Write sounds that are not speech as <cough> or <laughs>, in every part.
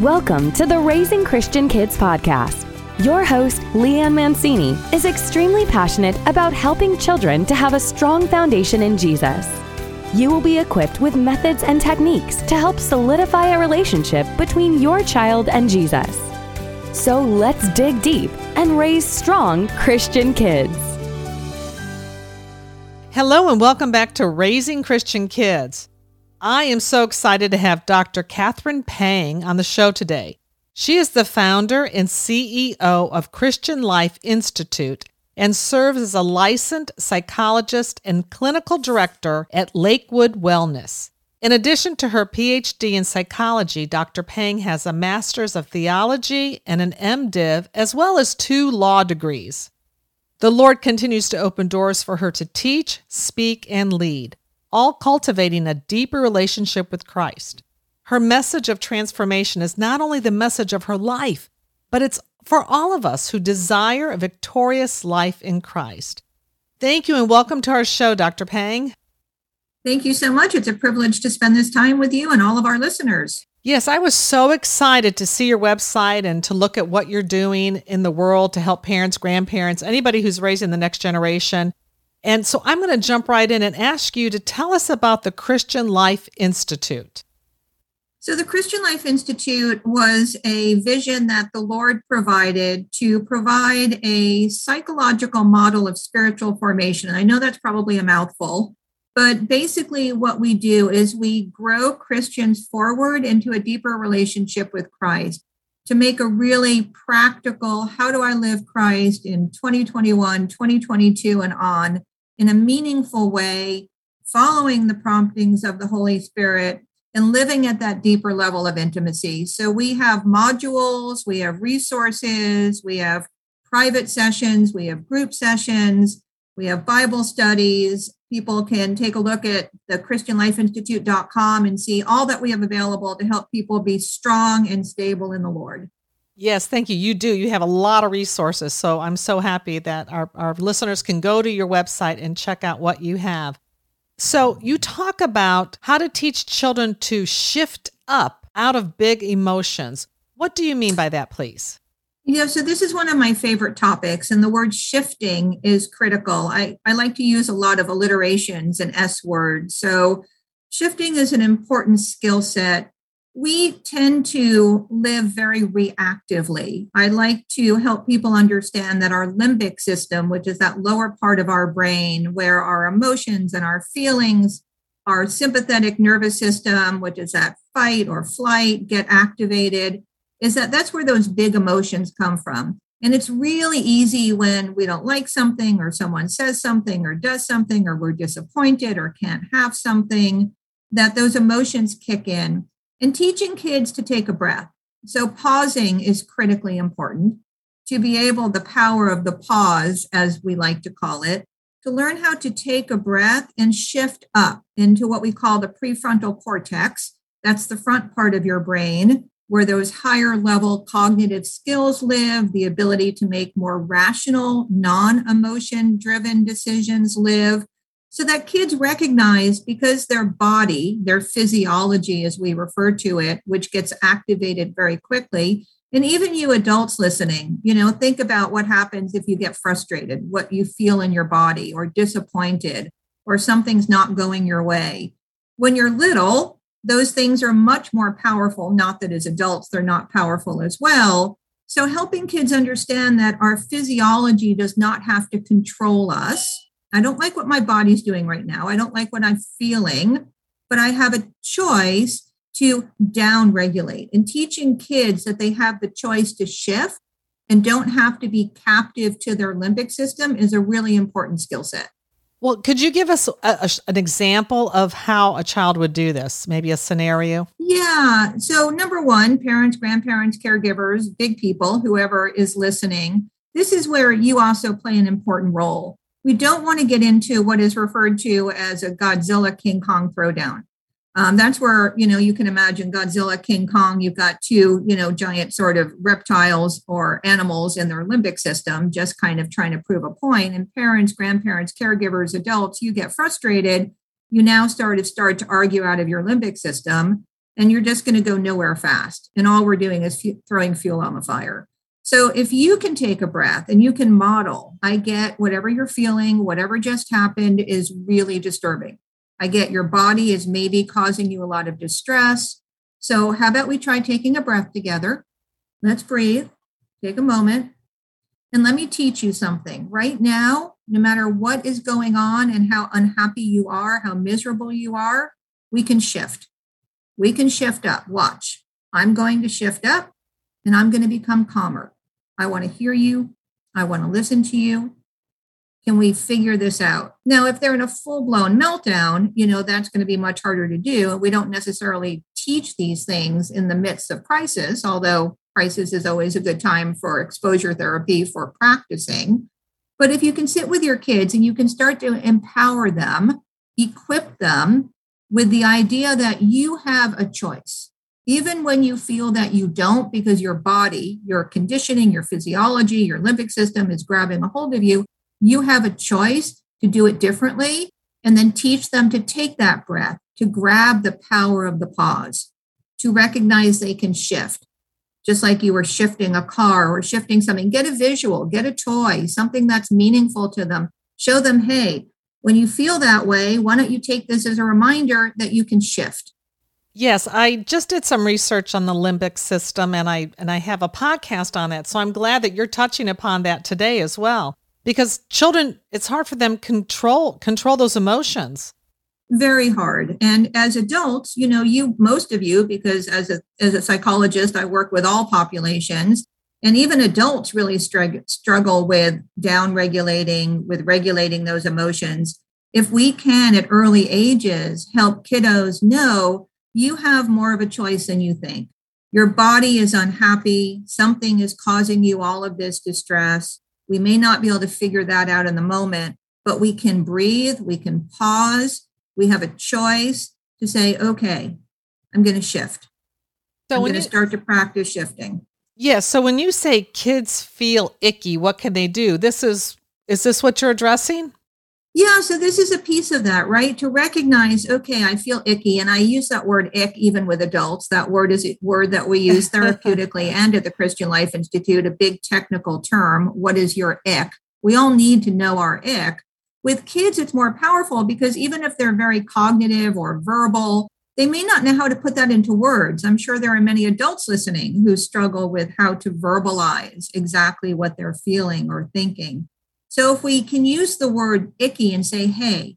Welcome to the Raising Christian Kids podcast. Your host, Leanne Mancini, is extremely passionate about helping children to have a strong foundation in Jesus. You will be equipped with methods and techniques to help solidify a relationship between your child and Jesus. So let's dig deep and raise strong Christian kids. Hello, and welcome back to Raising Christian Kids. I am so excited to have Dr. Catherine Pang on the show today. She is the founder and CEO of Christian Life Institute and serves as a licensed psychologist and clinical director at Lakewood Wellness. In addition to her PhD in psychology, Dr. Pang has a master's of theology and an MDiv, as well as two law degrees. The Lord continues to open doors for her to teach, speak, and lead, all cultivating a deeper relationship with Christ. Her message of transformation is not only the message of her life, but it's for all of us who desire a victorious life in Christ. Thank you and welcome to our show, Dr. Pang. Thank you so much. It's a privilege to spend this time with you and all of our listeners. Yes, I was so excited to see your website and to look at what you're doing in the world to help parents, grandparents, anybody who's raising the next generation. And so I'm going to jump right in and ask you to tell us about the Christian Life Institute. So, the Christian Life Institute was a vision that the Lord provided to provide a psychological model of spiritual formation. And I know that's probably a mouthful, but basically, what we do is we grow Christians forward into a deeper relationship with Christ to make a really practical how do I live Christ in 2021, 2022, and on in a meaningful way, following the promptings of the Holy Spirit and living at that deeper level of intimacy. So we have modules, we have resources, we have private sessions, we have group sessions, we have Bible studies. People can take a look at the ChristianLifeInstitute.com and see all that we have available to help people be strong and stable in the Lord. Yes, thank you. You do. You have a lot of resources. So I'm so happy that our, our listeners can go to your website and check out what you have. So, you talk about how to teach children to shift up out of big emotions. What do you mean by that, please? Yeah, so this is one of my favorite topics, and the word shifting is critical. I, I like to use a lot of alliterations and S words. So, shifting is an important skill set we tend to live very reactively. I like to help people understand that our limbic system, which is that lower part of our brain where our emotions and our feelings, our sympathetic nervous system, which is that fight or flight, get activated, is that that's where those big emotions come from. And it's really easy when we don't like something or someone says something or does something or we're disappointed or can't have something that those emotions kick in and teaching kids to take a breath. So, pausing is critically important to be able, the power of the pause, as we like to call it, to learn how to take a breath and shift up into what we call the prefrontal cortex. That's the front part of your brain where those higher level cognitive skills live, the ability to make more rational, non emotion driven decisions live, so that kids recognize because their body, their physiology, as we refer to it, which gets activated very quickly. And even you adults listening, you know, think about what happens if you get frustrated, what you feel in your body, or disappointed, or something's not going your way. When you're little, those things are much more powerful. Not that as adults, they're not powerful as well. So, helping kids understand that our physiology does not have to control us I don't like what my body's doing right now. I don't like what I'm feeling, but I have a choice to down regulate and teaching kids that they have the choice to shift and don't have to be captive to their limbic system is a really important skill set. Well, could you give us a, a, an example of how a child would do this? Maybe a scenario? Yeah. So, number one, parents, grandparents, caregivers, big people, whoever is listening, this is where you also play an important role we don't want to get into what is referred to as a Godzilla King Kong throwdown. Um, that's where you know you can imagine Godzilla, King Kong. You've got two you know giant sort of reptiles or animals in their limbic system, just kind of trying to prove a point. And parents, grandparents, caregivers, adults, you get frustrated. You now start to start to argue out of your limbic system. and you're just going to go nowhere fast. And all we're doing is f- throwing fuel on the fire. So if you can take a breath and you can model, I get whatever you're feeling, whatever just happened is really disturbing. I get your body is maybe causing you a lot of distress. So how about we try taking a breath together? Let's breathe. Take a moment. And let me teach you something. Right now, no matter what is going on and how unhappy you are, how miserable you are, we can shift. We can shift up. Watch. I'm going to shift up and I'm going to become calmer. I want to hear you. I want to listen to you. Can we figure this out? Now, if they're in a full blown meltdown, you know, that's going to be much harder to do. We don't necessarily teach these things in the midst of crisis, although crisis is always a good time for exposure therapy for practicing. But if you can sit with your kids and you can start to empower them, equip them with the idea that you have a choice even when you feel that you don't, because your body, your conditioning, your physiology, your limbic system is grabbing a hold of you, you have a choice to do it differently. And then teach them to take that breath, to grab the power of the pause, to recognize they can shift. Just like you were shifting a car or shifting something, get a visual, get a toy, something that's meaningful to them. Show them, hey, when you feel that way, why don't you take this as a reminder that you can shift? Yes, I just did some research on the limbic system and I and I have a podcast on that. So I'm glad that you're touching upon that today as well. Because children, it's hard for them control control those emotions. Very hard. And as adults, you know, you most of you because as a as a psychologist I work with all populations and even adults really struggle struggle with down regulating with regulating those emotions. If we can at early ages help kiddos know you have more of a choice than you think. Your body is unhappy. Something is causing you all of this distress. We may not be able to figure that out in the moment, but we can breathe, we can pause. We have a choice to say, okay, I'm going to shift. So I'm going to start to practice shifting. Yes. Yeah, so when you say kids feel icky, what can they do? This is is this what you're addressing? Yeah, so this is a piece of that, right? To recognize, okay, I feel icky, and I use that word "ick" even with adults. That word is a word that we use therapeutically <laughs> and at the Christian Life Institute, a big technical term. What is your ick? We all need to know our ick. With kids, it's more powerful because even if they're very cognitive or verbal, they may not know how to put that into words. I'm sure there are many adults listening who struggle with how to verbalize exactly what they're feeling or thinking. So if we can use the word icky and say, hey,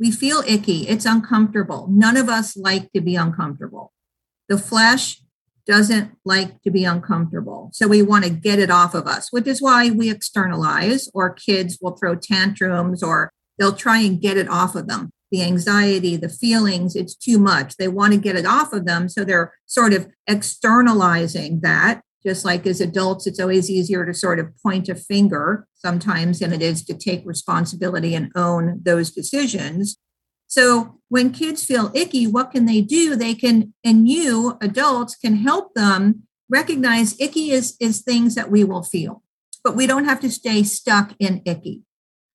we feel icky, it's uncomfortable. None of us like to be uncomfortable. The flesh doesn't like to be uncomfortable. So we want to get it off of us, which is why we externalize, or kids will throw tantrums or they'll try and get it off of them. The anxiety, the feelings, it's too much. They want to get it off of them. So they're sort of externalizing that just like as adults, it's always easier to sort of point a finger sometimes than it is to take responsibility and own those decisions. So when kids feel icky, what can they do? They can, and you adults can help them recognize icky is, is things that we will feel, but we don't have to stay stuck in icky.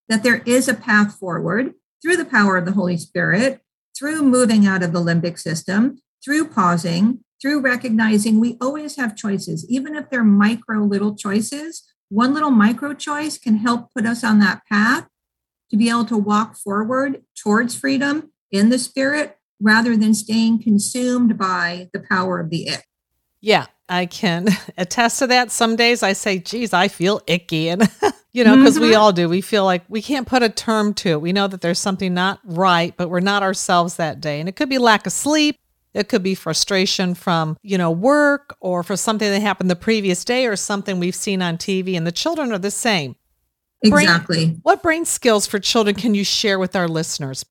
That there is a path forward through the power of the Holy Spirit, through moving out of the limbic system, through pausing, through recognizing we always have choices, even if they're micro little choices. One little micro choice can help put us on that path to be able to walk forward towards freedom in the spirit rather than staying consumed by the power of the it. Yeah, I can <laughs> attest to that. Some days I say, geez, I feel icky. And, <laughs> you know, because mm-hmm. we all do. We feel like we can't put a term to it. We know that there's something not right, but we're not ourselves that day. And it could be lack of sleep. It could be frustration from, you know, work or for something that happened the previous day or something we've seen on TV. And the children are the same. Exactly. Brain, what brain skills for children can you share with our listeners?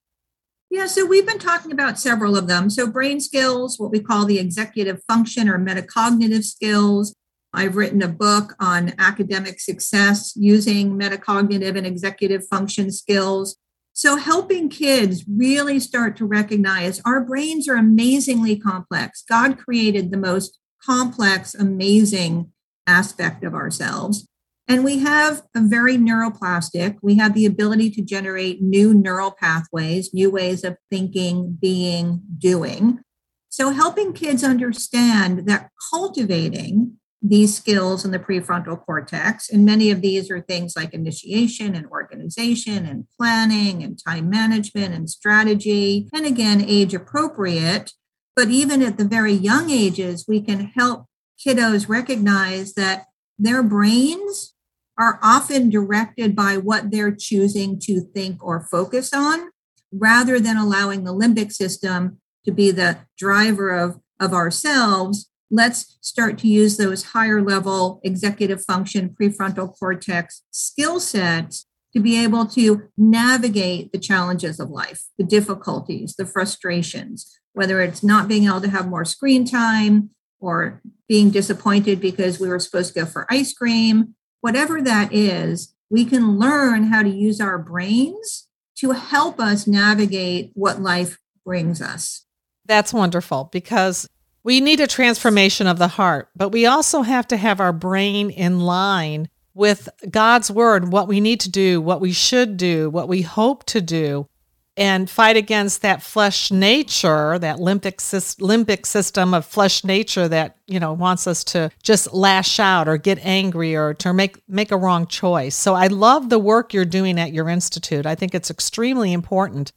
Yeah, so we've been talking about several of them. So, brain skills, what we call the executive function or metacognitive skills. I've written a book on academic success using metacognitive and executive function skills. So, helping kids really start to recognize our brains are amazingly complex. God created the most complex, amazing aspect of ourselves. And we have a very neuroplastic, we have the ability to generate new neural pathways, new ways of thinking, being, doing. So, helping kids understand that cultivating these skills in the prefrontal cortex, and many of these are things like initiation and organization and planning and time management and strategy, and again, age appropriate. But even at the very young ages, we can help kiddos recognize that their brains are often directed by what they're choosing to think or focus on rather than allowing the limbic system to be the driver of, of ourselves. Let's start to use those higher level executive function prefrontal cortex skill sets to be able to navigate the challenges of life, the difficulties, the frustrations, whether it's not being able to have more screen time or being disappointed because we were supposed to go for ice cream whatever that is, we can learn how to use our brains to help us navigate what life brings us. That's wonderful because we need a transformation of the heart, but we also have to have our brain in line with God's word, what we need to do, what we should do, what we hope to do and fight against that flesh nature, that limbic, limbic system of flesh nature that, you know, wants us to just lash out or get angry or to make, make a wrong choice. So I love the work you're doing at your institute. I think it's extremely important.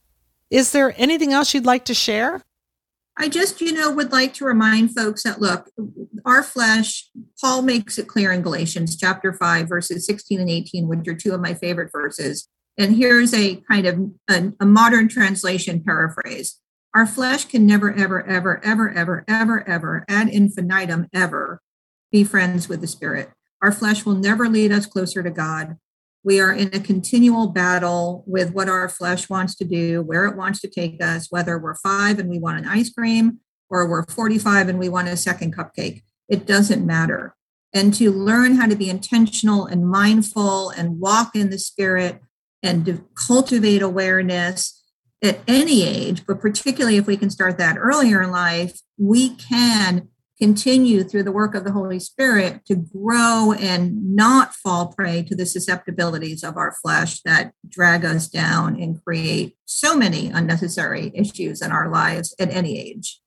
Is there anything else you'd like to share? I just, you know, would like to remind folks that look, our flesh, Paul makes it clear in Galatians chapter 5, verses 16 and 18, which are two of my favorite verses. And here's a kind of a, a, modern translation paraphrase. Our flesh can never, ever, ever, ever, ever, ever, ever, ad infinitum, ever be friends with the Spirit. Our flesh will never lead us closer to God. We are in a continual battle with what our flesh wants to do, where it wants to take us, whether we're five and we want an ice cream or we're 45 and we want a second cupcake. It doesn't matter. And to learn how to be intentional and mindful and walk in the Spirit and to cultivate awareness at any age, but particularly if we can start that earlier in life, we can continue through the work of the Holy Spirit to grow and not fall prey to the susceptibilities of our flesh that drag us down and create so many unnecessary issues in our lives at any age.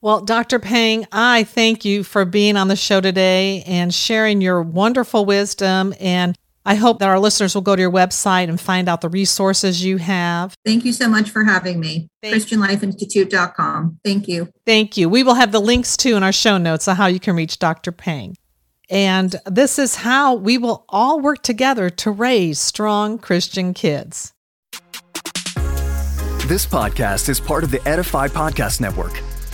Well, Dr. Pang, I thank you for being on the show today and sharing your wonderful wisdom and I hope that our listeners will go to your website and find out the resources you have. Thank you so much for having me. Thank ChristianLifeInstitute.com. Thank you. Thank you. We will have the links too in our show notes on how you can reach Dr. Pang. And this is how we will all work together to raise strong Christian kids. This podcast is part of the Edify Podcast Network.